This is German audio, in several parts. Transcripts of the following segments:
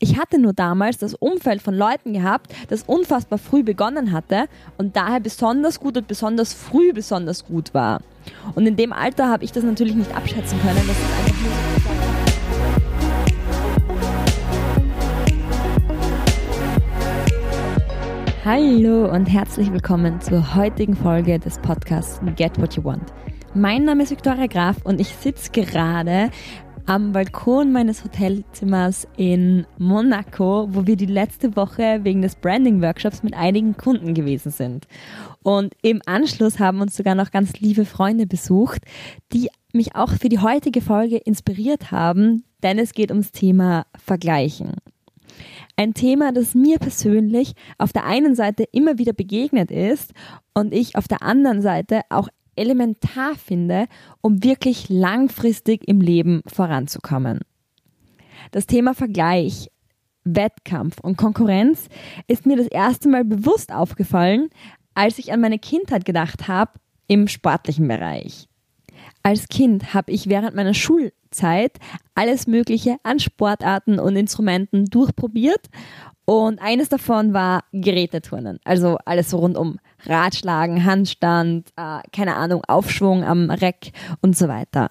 Ich hatte nur damals das Umfeld von Leuten gehabt, das unfassbar früh begonnen hatte und daher besonders gut und besonders früh besonders gut war. Und in dem Alter habe ich das natürlich nicht abschätzen können. Das ist einfach nur Hallo und herzlich willkommen zur heutigen Folge des Podcasts Get What You Want. Mein Name ist Viktoria Graf und ich sitze gerade am Balkon meines Hotelzimmers in Monaco, wo wir die letzte Woche wegen des Branding-Workshops mit einigen Kunden gewesen sind. Und im Anschluss haben uns sogar noch ganz liebe Freunde besucht, die mich auch für die heutige Folge inspiriert haben, denn es geht ums Thema Vergleichen. Ein Thema, das mir persönlich auf der einen Seite immer wieder begegnet ist und ich auf der anderen Seite auch elementar finde, um wirklich langfristig im Leben voranzukommen. Das Thema Vergleich, Wettkampf und Konkurrenz ist mir das erste Mal bewusst aufgefallen, als ich an meine Kindheit gedacht habe im sportlichen Bereich. Als Kind habe ich während meiner Schulzeit alles Mögliche an Sportarten und Instrumenten durchprobiert und eines davon war Geräteturnen. Also alles rund um Radschlagen, Handstand, äh, keine Ahnung, Aufschwung am Reck und so weiter.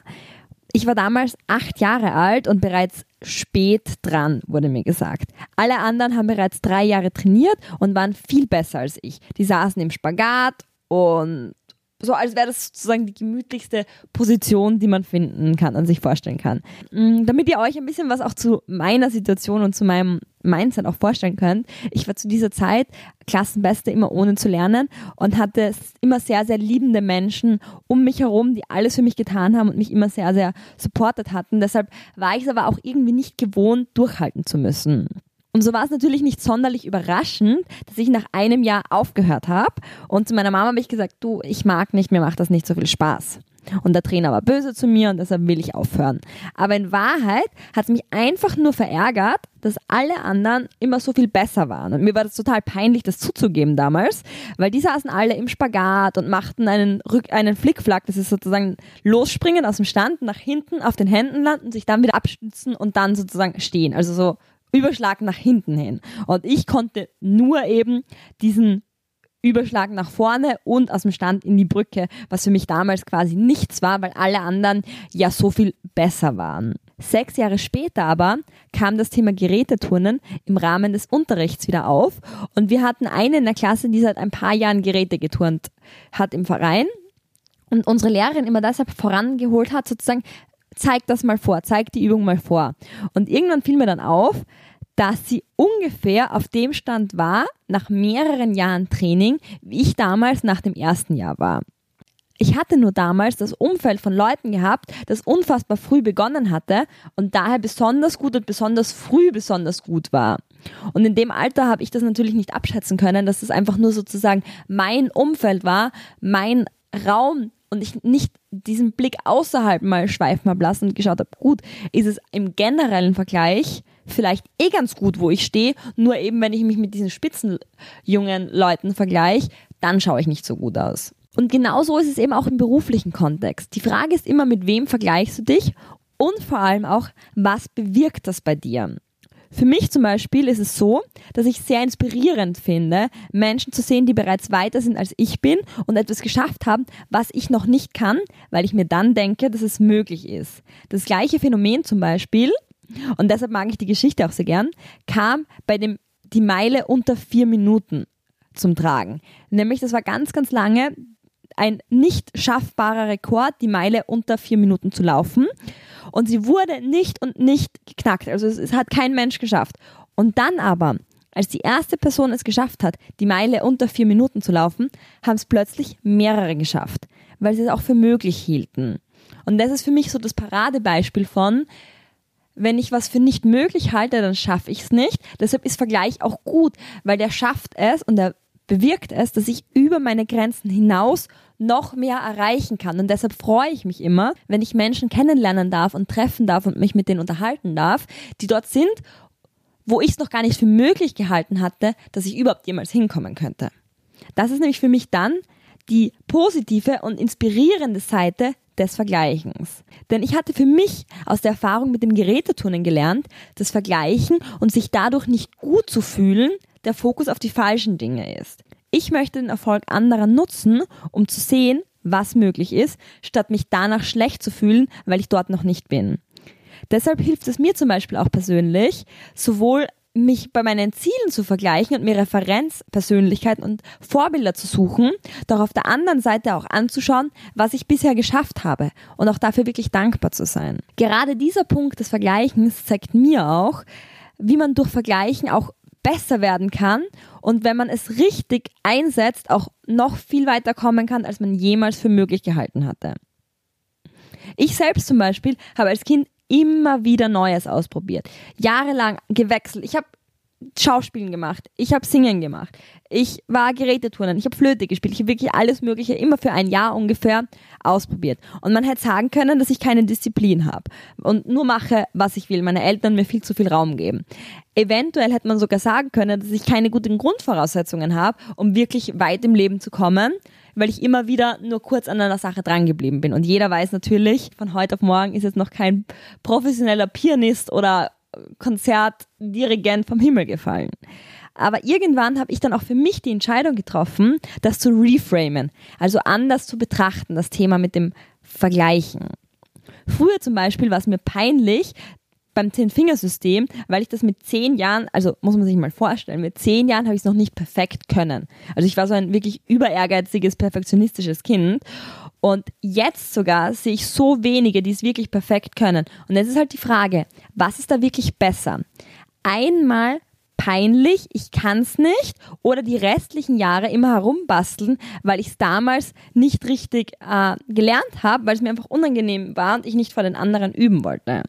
Ich war damals acht Jahre alt und bereits spät dran, wurde mir gesagt. Alle anderen haben bereits drei Jahre trainiert und waren viel besser als ich. Die saßen im Spagat und so als wäre das sozusagen die gemütlichste Position, die man finden kann und sich vorstellen kann. Mm, damit ihr euch ein bisschen was auch zu meiner Situation und zu meinem Mindset auch vorstellen könnt. Ich war zu dieser Zeit Klassenbeste immer ohne zu lernen und hatte immer sehr, sehr liebende Menschen um mich herum, die alles für mich getan haben und mich immer sehr, sehr supportet hatten. Deshalb war ich es aber auch irgendwie nicht gewohnt, durchhalten zu müssen. Und so war es natürlich nicht sonderlich überraschend, dass ich nach einem Jahr aufgehört habe. Und zu meiner Mama habe ich gesagt, du, ich mag nicht, mir macht das nicht so viel Spaß. Und der Trainer war böse zu mir und deshalb will ich aufhören. Aber in Wahrheit hat es mich einfach nur verärgert, dass alle anderen immer so viel besser waren. Und mir war das total peinlich, das zuzugeben damals, weil die saßen alle im Spagat und machten einen, Rück einen Flickflack, das ist sozusagen losspringen aus dem Stand, nach hinten auf den Händen landen, sich dann wieder abstützen und dann sozusagen stehen. Also so Überschlag nach hinten hin. Und ich konnte nur eben diesen Überschlag nach vorne und aus dem Stand in die Brücke, was für mich damals quasi nichts war, weil alle anderen ja so viel besser waren. Sechs Jahre später aber kam das Thema Geräteturnen im Rahmen des Unterrichts wieder auf und wir hatten eine in der Klasse, die seit ein paar Jahren Geräte geturnt hat im Verein und unsere Lehrerin immer deshalb vorangeholt hat, sozusagen, zeig das mal vor, zeig die Übung mal vor. Und irgendwann fiel mir dann auf, dass sie ungefähr auf dem Stand war, nach mehreren Jahren Training, wie ich damals nach dem ersten Jahr war. Ich hatte nur damals das Umfeld von Leuten gehabt, das unfassbar früh begonnen hatte und daher besonders gut und besonders früh besonders gut war. Und in dem Alter habe ich das natürlich nicht abschätzen können, dass es einfach nur sozusagen mein Umfeld war, mein Raum, und ich nicht diesen Blick außerhalb mal schweifen habe lassen und geschaut habe, gut, ist es im generellen Vergleich vielleicht eh ganz gut, wo ich stehe, nur eben wenn ich mich mit diesen spitzen jungen Leuten vergleiche, dann schaue ich nicht so gut aus. Und genauso ist es eben auch im beruflichen Kontext. Die Frage ist immer, mit wem vergleichst du dich und vor allem auch, was bewirkt das bei dir? Für mich zum Beispiel ist es so, dass ich sehr inspirierend finde, Menschen zu sehen, die bereits weiter sind als ich bin und etwas geschafft haben, was ich noch nicht kann, weil ich mir dann denke, dass es möglich ist. Das gleiche Phänomen zum Beispiel, und deshalb mag ich die Geschichte auch sehr gern, kam bei dem die Meile unter vier Minuten zum Tragen. Nämlich, das war ganz, ganz lange ein nicht schaffbarer Rekord, die Meile unter vier Minuten zu laufen. Und sie wurde nicht und nicht geknackt. Also es, es hat kein Mensch geschafft. Und dann aber, als die erste Person es geschafft hat, die Meile unter vier Minuten zu laufen, haben es plötzlich mehrere geschafft, weil sie es auch für möglich hielten. Und das ist für mich so das Paradebeispiel von, wenn ich was für nicht möglich halte, dann schaffe ich es nicht. Deshalb ist Vergleich auch gut, weil der schafft es und er bewirkt es, dass ich über meine Grenzen hinaus noch mehr erreichen kann. Und deshalb freue ich mich immer, wenn ich Menschen kennenlernen darf und treffen darf und mich mit denen unterhalten darf, die dort sind, wo ich es noch gar nicht für möglich gehalten hatte, dass ich überhaupt jemals hinkommen könnte. Das ist nämlich für mich dann die positive und inspirierende Seite des Vergleichens. Denn ich hatte für mich aus der Erfahrung mit dem Geräteturnen gelernt, dass Vergleichen und sich dadurch nicht gut zu fühlen der Fokus auf die falschen Dinge ist. Ich möchte den Erfolg anderer nutzen, um zu sehen, was möglich ist, statt mich danach schlecht zu fühlen, weil ich dort noch nicht bin. Deshalb hilft es mir zum Beispiel auch persönlich, sowohl mich bei meinen Zielen zu vergleichen und mir Referenzpersönlichkeiten und Vorbilder zu suchen, doch auf der anderen Seite auch anzuschauen, was ich bisher geschafft habe und auch dafür wirklich dankbar zu sein. Gerade dieser Punkt des Vergleichens zeigt mir auch, wie man durch Vergleichen auch besser werden kann und wenn man es richtig einsetzt, auch noch viel weiter kommen kann, als man jemals für möglich gehalten hatte. Ich selbst zum Beispiel habe als Kind immer wieder Neues ausprobiert. Jahrelang gewechselt. Ich habe Schauspielen gemacht, ich habe Singen gemacht, ich war Geräteturnen, ich habe Flöte gespielt, ich habe wirklich alles Mögliche immer für ein Jahr ungefähr ausprobiert. Und man hätte sagen können, dass ich keine Disziplin habe und nur mache, was ich will. Meine Eltern mir viel zu viel Raum geben. Eventuell hätte man sogar sagen können, dass ich keine guten Grundvoraussetzungen habe, um wirklich weit im Leben zu kommen weil ich immer wieder nur kurz an einer Sache drangeblieben bin. Und jeder weiß natürlich, von heute auf morgen ist jetzt noch kein professioneller Pianist oder Konzertdirigent vom Himmel gefallen. Aber irgendwann habe ich dann auch für mich die Entscheidung getroffen, das zu reframen, also anders zu betrachten, das Thema mit dem Vergleichen. Früher zum Beispiel war es mir peinlich, beim Zehn-Fingersystem, weil ich das mit zehn Jahren, also muss man sich mal vorstellen, mit zehn Jahren habe ich es noch nicht perfekt können. Also ich war so ein wirklich über ehrgeiziges, perfektionistisches Kind. Und jetzt sogar sehe ich so wenige, die es wirklich perfekt können. Und jetzt ist halt die Frage, was ist da wirklich besser? Einmal peinlich, ich kann es nicht, oder die restlichen Jahre immer herumbasteln, weil ich es damals nicht richtig äh, gelernt habe, weil es mir einfach unangenehm war und ich nicht vor den anderen üben wollte.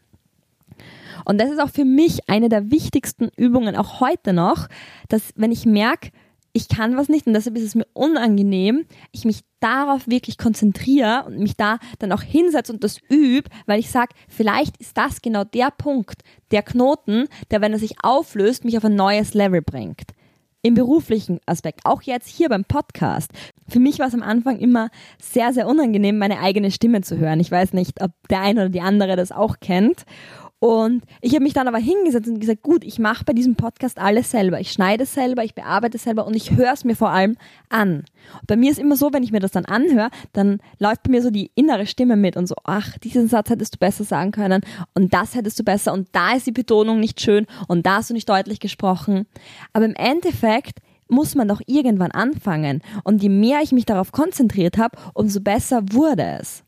Und das ist auch für mich eine der wichtigsten Übungen, auch heute noch, dass wenn ich merke, ich kann was nicht und deshalb ist es mir unangenehm, ich mich darauf wirklich konzentriere und mich da dann auch hinsetze und das übe, weil ich sage, vielleicht ist das genau der Punkt, der Knoten, der, wenn er sich auflöst, mich auf ein neues Level bringt. Im beruflichen Aspekt, auch jetzt hier beim Podcast. Für mich war es am Anfang immer sehr, sehr unangenehm, meine eigene Stimme zu hören. Ich weiß nicht, ob der eine oder die andere das auch kennt. Und ich habe mich dann aber hingesetzt und gesagt, gut, ich mache bei diesem Podcast alles selber. Ich schneide selber, ich bearbeite selber und ich höre es mir vor allem an. Und bei mir ist immer so, wenn ich mir das dann anhöre, dann läuft bei mir so die innere Stimme mit und so, ach, diesen Satz hättest du besser sagen können und das hättest du besser und da ist die Betonung nicht schön und da hast du nicht deutlich gesprochen. Aber im Endeffekt muss man doch irgendwann anfangen. Und je mehr ich mich darauf konzentriert habe, umso besser wurde es.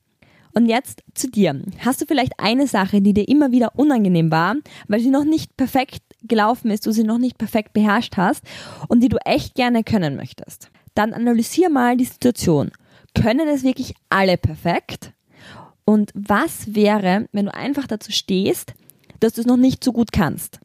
Und jetzt zu dir. Hast du vielleicht eine Sache, die dir immer wieder unangenehm war, weil sie noch nicht perfekt gelaufen ist, du sie noch nicht perfekt beherrscht hast und die du echt gerne können möchtest? Dann analysier mal die Situation. Können es wirklich alle perfekt? Und was wäre, wenn du einfach dazu stehst, dass du es noch nicht so gut kannst?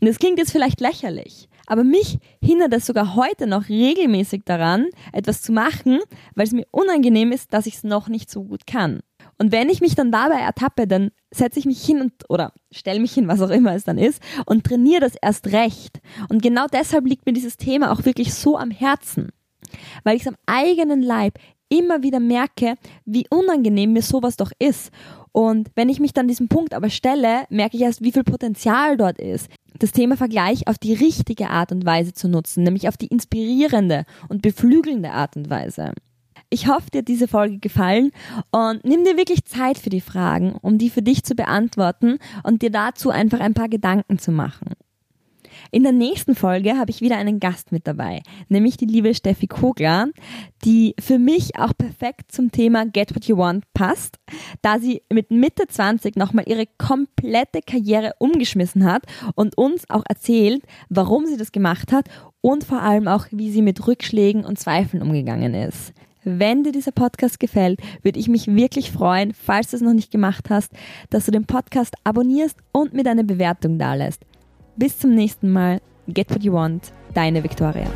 Und das klingt jetzt vielleicht lächerlich, aber mich hindert es sogar heute noch regelmäßig daran, etwas zu machen, weil es mir unangenehm ist, dass ich es noch nicht so gut kann. Und wenn ich mich dann dabei ertappe, dann setze ich mich hin und oder stelle mich hin, was auch immer es dann ist, und trainiere das erst recht. Und genau deshalb liegt mir dieses Thema auch wirklich so am Herzen, weil ich es am eigenen Leib immer wieder merke, wie unangenehm mir sowas doch ist. Und wenn ich mich dann diesem Punkt aber stelle, merke ich erst, wie viel Potenzial dort ist. Das Thema Vergleich auf die richtige Art und Weise zu nutzen, nämlich auf die inspirierende und beflügelnde Art und Weise. Ich hoffe, dir hat diese Folge gefallen und nimm dir wirklich Zeit für die Fragen, um die für dich zu beantworten und dir dazu einfach ein paar Gedanken zu machen. In der nächsten Folge habe ich wieder einen Gast mit dabei, nämlich die liebe Steffi Kogler, die für mich auch perfekt zum Thema Get What You Want passt, da sie mit Mitte 20 nochmal ihre komplette Karriere umgeschmissen hat und uns auch erzählt, warum sie das gemacht hat und vor allem auch, wie sie mit Rückschlägen und Zweifeln umgegangen ist. Wenn dir dieser Podcast gefällt, würde ich mich wirklich freuen, falls du es noch nicht gemacht hast, dass du den Podcast abonnierst und mir deine Bewertung dalässt. Bis zum nächsten Mal. Get what you want. Deine Victoria.